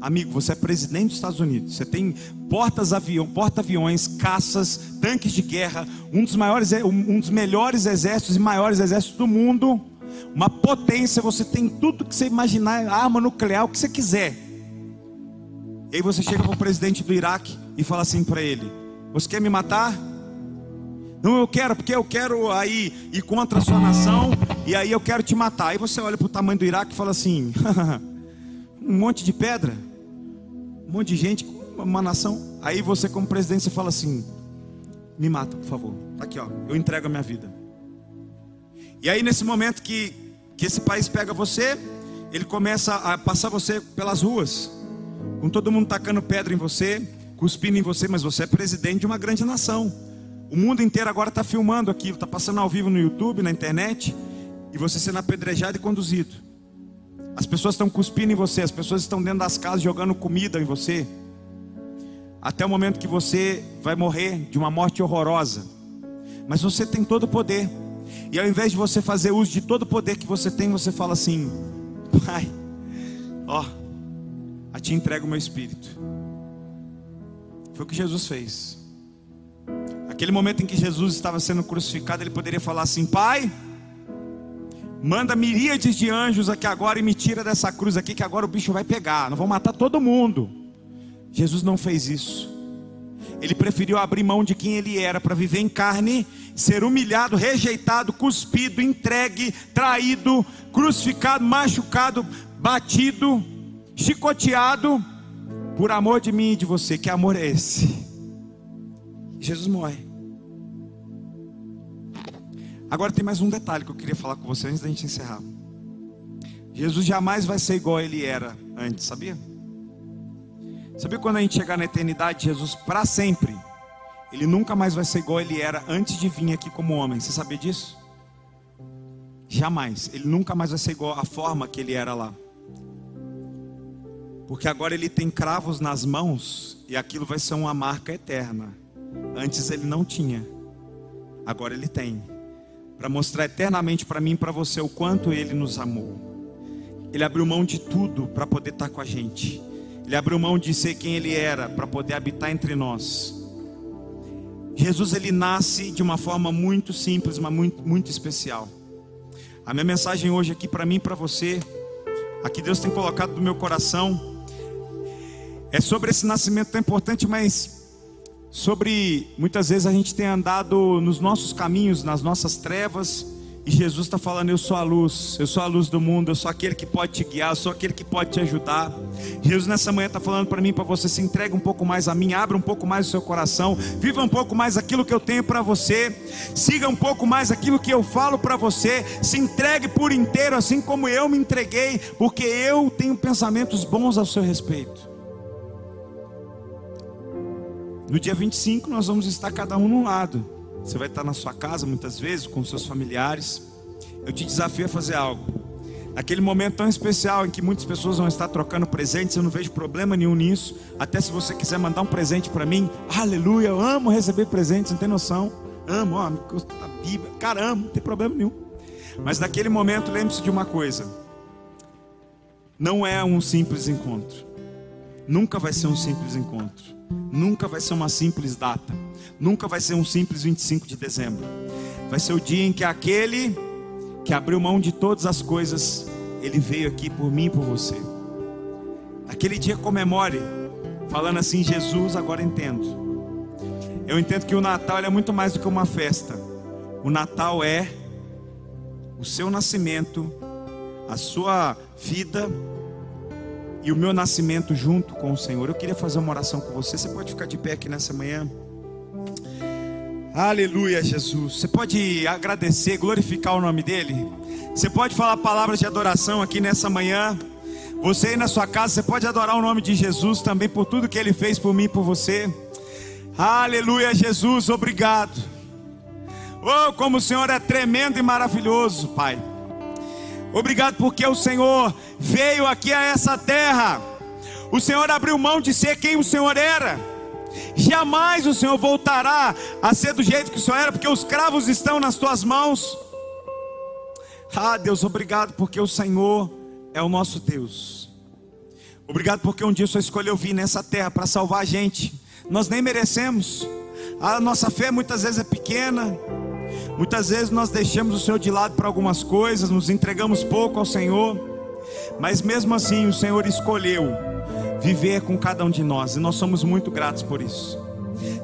Amigo, você é presidente dos Estados Unidos. Você tem portas avião, porta-aviões, caças, tanques de guerra, um dos maiores, um dos melhores exércitos e maiores exércitos do mundo, uma potência. Você tem tudo que você imaginar, arma nuclear, o que você quiser. E aí você chega para o presidente do Iraque e fala assim para ele: Você quer me matar? Não, eu quero, porque eu quero aí ir contra a sua nação, e aí eu quero te matar. Aí você olha para o tamanho do Iraque e fala assim: [LAUGHS] um monte de pedra, um monte de gente, uma nação. Aí você, como presidente, você fala assim: me mata, por favor. Tá aqui, ó, eu entrego a minha vida. E aí, nesse momento que, que esse país pega você, ele começa a passar você pelas ruas, com todo mundo tacando pedra em você, cuspindo em você, mas você é presidente de uma grande nação. O mundo inteiro agora está filmando aquilo, está passando ao vivo no YouTube, na internet, e você sendo apedrejado e conduzido. As pessoas estão cuspindo em você, as pessoas estão dentro das casas jogando comida em você. Até o momento que você vai morrer de uma morte horrorosa. Mas você tem todo o poder. E ao invés de você fazer uso de todo o poder que você tem, você fala assim: Pai, ó, a ti entrego o meu espírito. Foi o que Jesus fez. Aquele momento em que Jesus estava sendo crucificado, ele poderia falar assim: Pai, manda miríades de anjos aqui agora e me tira dessa cruz aqui, que agora o bicho vai pegar, não vão matar todo mundo. Jesus não fez isso. Ele preferiu abrir mão de quem ele era para viver em carne, ser humilhado, rejeitado, cuspido, entregue, traído, crucificado, machucado, batido, chicoteado, por amor de mim e de você. Que amor é esse? Jesus morre. Agora tem mais um detalhe que eu queria falar com você antes da gente encerrar. Jesus jamais vai ser igual ele era antes, sabia? Sabia quando a gente chegar na eternidade, Jesus para sempre, ele nunca mais vai ser igual ele era antes de vir aqui como homem. Você sabia disso? Jamais. Ele nunca mais vai ser igual à forma que ele era lá. Porque agora ele tem cravos nas mãos e aquilo vai ser uma marca eterna. Antes ele não tinha. Agora ele tem para mostrar eternamente para mim e para você o quanto Ele nos amou. Ele abriu mão de tudo para poder estar tá com a gente. Ele abriu mão de ser quem Ele era para poder habitar entre nós. Jesus ele nasce de uma forma muito simples, mas muito, muito especial. A minha mensagem hoje aqui para mim e para você, aqui Deus tem colocado no meu coração, é sobre esse nascimento tão importante, mas sobre muitas vezes a gente tem andado nos nossos caminhos, nas nossas trevas, e Jesus está falando: Eu sou a luz, eu sou a luz do mundo, eu sou aquele que pode te guiar, eu sou aquele que pode te ajudar. Jesus nessa manhã está falando para mim, para você: se entregue um pouco mais a mim, abra um pouco mais o seu coração, viva um pouco mais aquilo que eu tenho para você, siga um pouco mais aquilo que eu falo para você, se entregue por inteiro, assim como eu me entreguei, porque eu tenho pensamentos bons ao seu respeito. No dia 25 nós vamos estar cada um num lado. Você vai estar na sua casa muitas vezes com seus familiares. Eu te desafio a fazer algo. Aquele momento tão especial em que muitas pessoas vão estar trocando presentes, eu não vejo problema nenhum nisso. Até se você quiser mandar um presente para mim, aleluia, eu amo receber presentes, não tem noção. Amo, ó, a Bíblia, caramba, não tem problema nenhum. Mas naquele momento, lembre-se de uma coisa: não é um simples encontro, nunca vai ser um simples encontro, nunca vai ser uma simples data, nunca vai ser um simples 25 de dezembro. Vai ser o dia em que aquele que abriu mão de todas as coisas, ele veio aqui por mim e por você. Aquele dia comemore, falando assim: Jesus, agora entendo. Eu entendo que o Natal é muito mais do que uma festa. O Natal é o seu nascimento, a sua vida e o meu nascimento junto com o Senhor. Eu queria fazer uma oração com você. Você pode ficar de pé aqui nessa manhã? Aleluia, Jesus. Você pode agradecer, glorificar o nome dEle? Você pode falar palavras de adoração aqui nessa manhã? Você aí na sua casa, você pode adorar o nome de Jesus também por tudo que Ele fez por mim e por você. Aleluia, Jesus, obrigado. Oh, como o Senhor é tremendo e maravilhoso, Pai. Obrigado porque o Senhor veio aqui a essa terra. O Senhor abriu mão de ser quem o Senhor era. Jamais o Senhor voltará a ser do jeito que o Senhor era, porque os cravos estão nas tuas mãos. Ah, Deus, obrigado porque o Senhor é o nosso Deus. Obrigado porque um dia o Senhor escolheu vir nessa terra para salvar a gente. Nós nem merecemos. A nossa fé muitas vezes é pequena. Muitas vezes nós deixamos o Senhor de lado para algumas coisas, nos entregamos pouco ao Senhor. Mas mesmo assim, o Senhor escolheu viver com cada um de nós, e nós somos muito gratos por isso.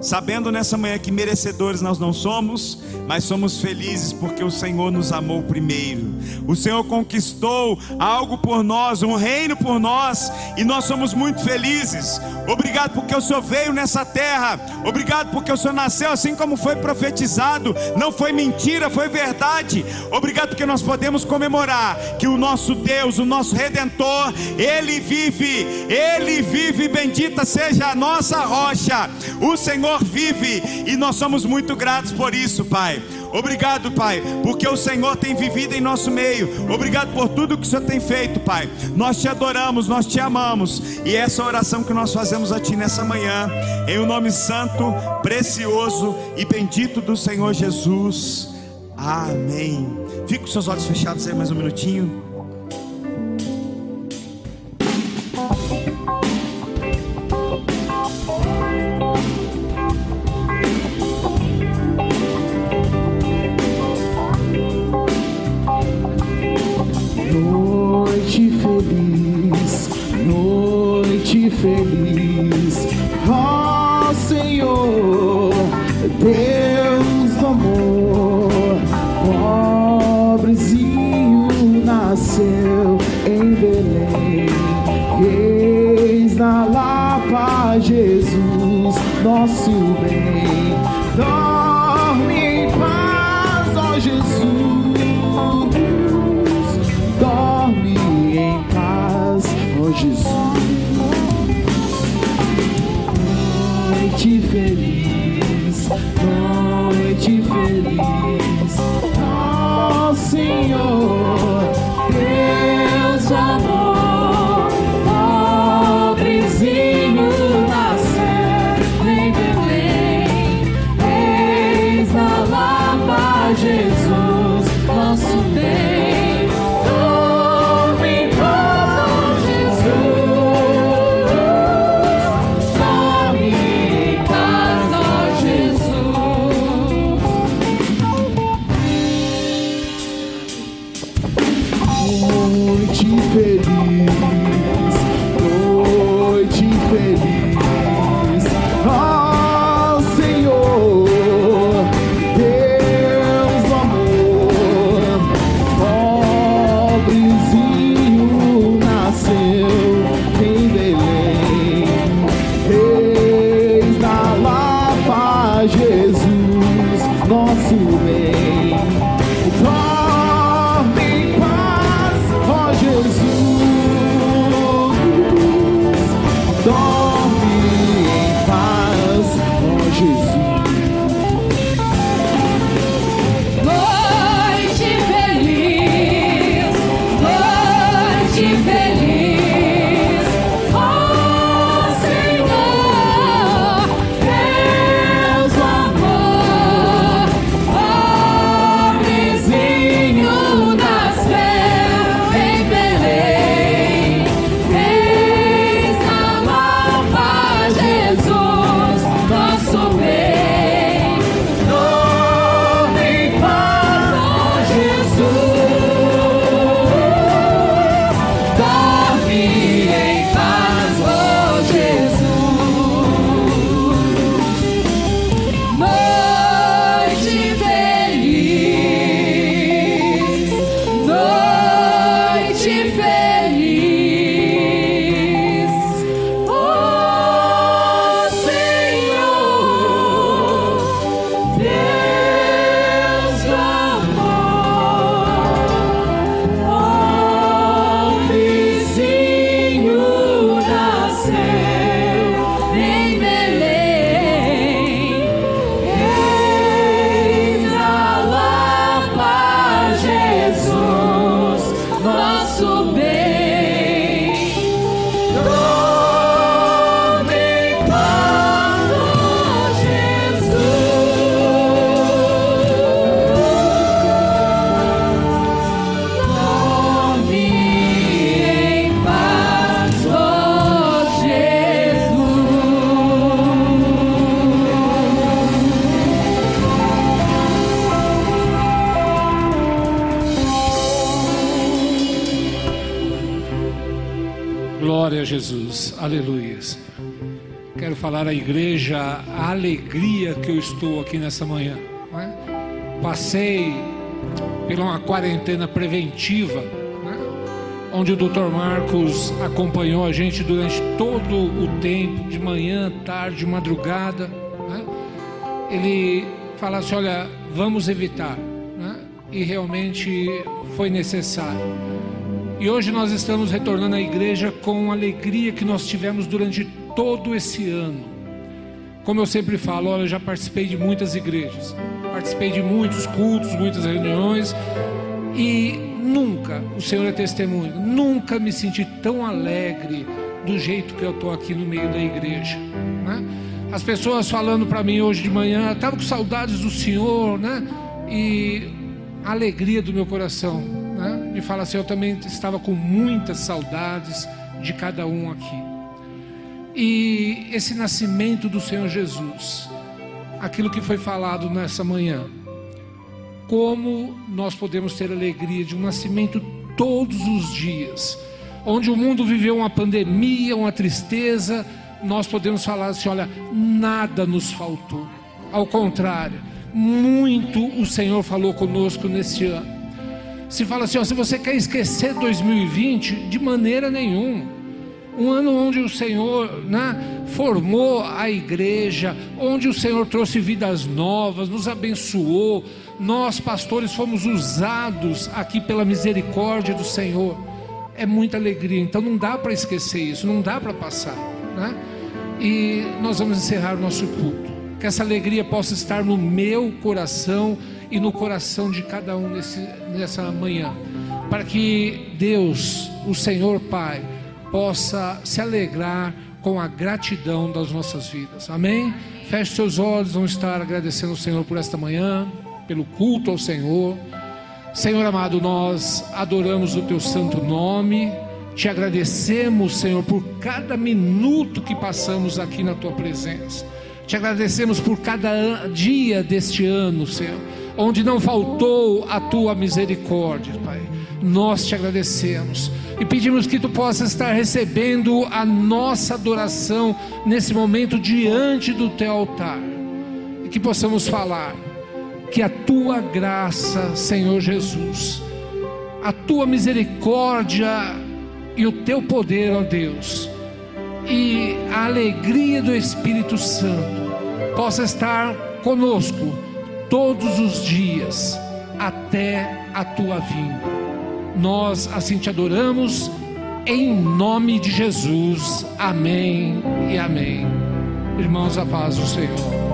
Sabendo nessa manhã que merecedores nós não somos, mas somos felizes porque o Senhor nos amou primeiro. O Senhor conquistou algo por nós, um reino por nós, e nós somos muito felizes. Obrigado porque o Senhor veio nessa terra. Obrigado porque o Senhor nasceu assim como foi profetizado. Não foi mentira, foi verdade. Obrigado porque nós podemos comemorar que o nosso Deus, o nosso redentor, ele vive. Ele vive, bendita seja a nossa rocha. O Senhor vive e nós somos muito gratos por isso, Pai. Obrigado, Pai, porque o Senhor tem vivido em nosso meio. Obrigado por tudo que o Senhor tem feito, Pai. Nós te adoramos, nós te amamos. E essa oração que nós fazemos a Ti nessa manhã, em o um nome santo, precioso e bendito do Senhor Jesus. Amém. Fique com seus olhos fechados aí mais um minutinho. Aqui nessa manhã. É? Passei por uma quarentena preventiva, né? onde o Dr. Marcos acompanhou a gente durante todo o tempo, de manhã, tarde, madrugada. Né? Ele fala assim: olha, vamos evitar. E realmente foi necessário. E hoje nós estamos retornando à igreja com a alegria que nós tivemos durante todo esse ano. Como eu sempre falo, olha, eu já participei de muitas igrejas, participei de muitos cultos, muitas reuniões e nunca, o Senhor é testemunho, nunca me senti tão alegre do jeito que eu estou aqui no meio da igreja. Né? As pessoas falando para mim hoje de manhã, estava com saudades do Senhor, né? E a alegria do meu coração, né? Me fala assim, eu também estava com muitas saudades de cada um aqui. E esse nascimento do Senhor Jesus, aquilo que foi falado nessa manhã, como nós podemos ter alegria de um nascimento todos os dias, onde o mundo viveu uma pandemia, uma tristeza, nós podemos falar assim: olha, nada nos faltou, ao contrário, muito o Senhor falou conosco nesse ano. Se fala assim: ó, se você quer esquecer 2020, de maneira nenhuma um ano onde o Senhor né, formou a igreja, onde o Senhor trouxe vidas novas, nos abençoou. Nós, pastores, fomos usados aqui pela misericórdia do Senhor. É muita alegria, então não dá para esquecer isso, não dá para passar. Né? E nós vamos encerrar o nosso culto. Que essa alegria possa estar no meu coração e no coração de cada um nesse, nessa manhã. Para que Deus, o Senhor Pai, possa se alegrar com a gratidão das nossas vidas. Amém? Feche seus olhos, vamos estar agradecendo ao Senhor por esta manhã, pelo culto ao Senhor. Senhor amado, nós adoramos o teu santo nome. Te agradecemos, Senhor, por cada minuto que passamos aqui na tua presença. Te agradecemos por cada dia deste ano, Senhor, onde não faltou a tua misericórdia, Pai. Nós te agradecemos e pedimos que tu possas estar recebendo a nossa adoração nesse momento diante do teu altar. E que possamos falar que a tua graça, Senhor Jesus, a tua misericórdia e o teu poder, ó Deus, e a alegria do Espírito Santo possa estar conosco todos os dias até a tua vinda. Nós assim te adoramos, em nome de Jesus. Amém e amém. Irmãos, a paz do Senhor.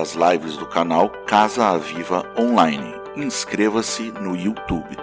Das lives do canal Casa Aviva Online. Inscreva-se no YouTube.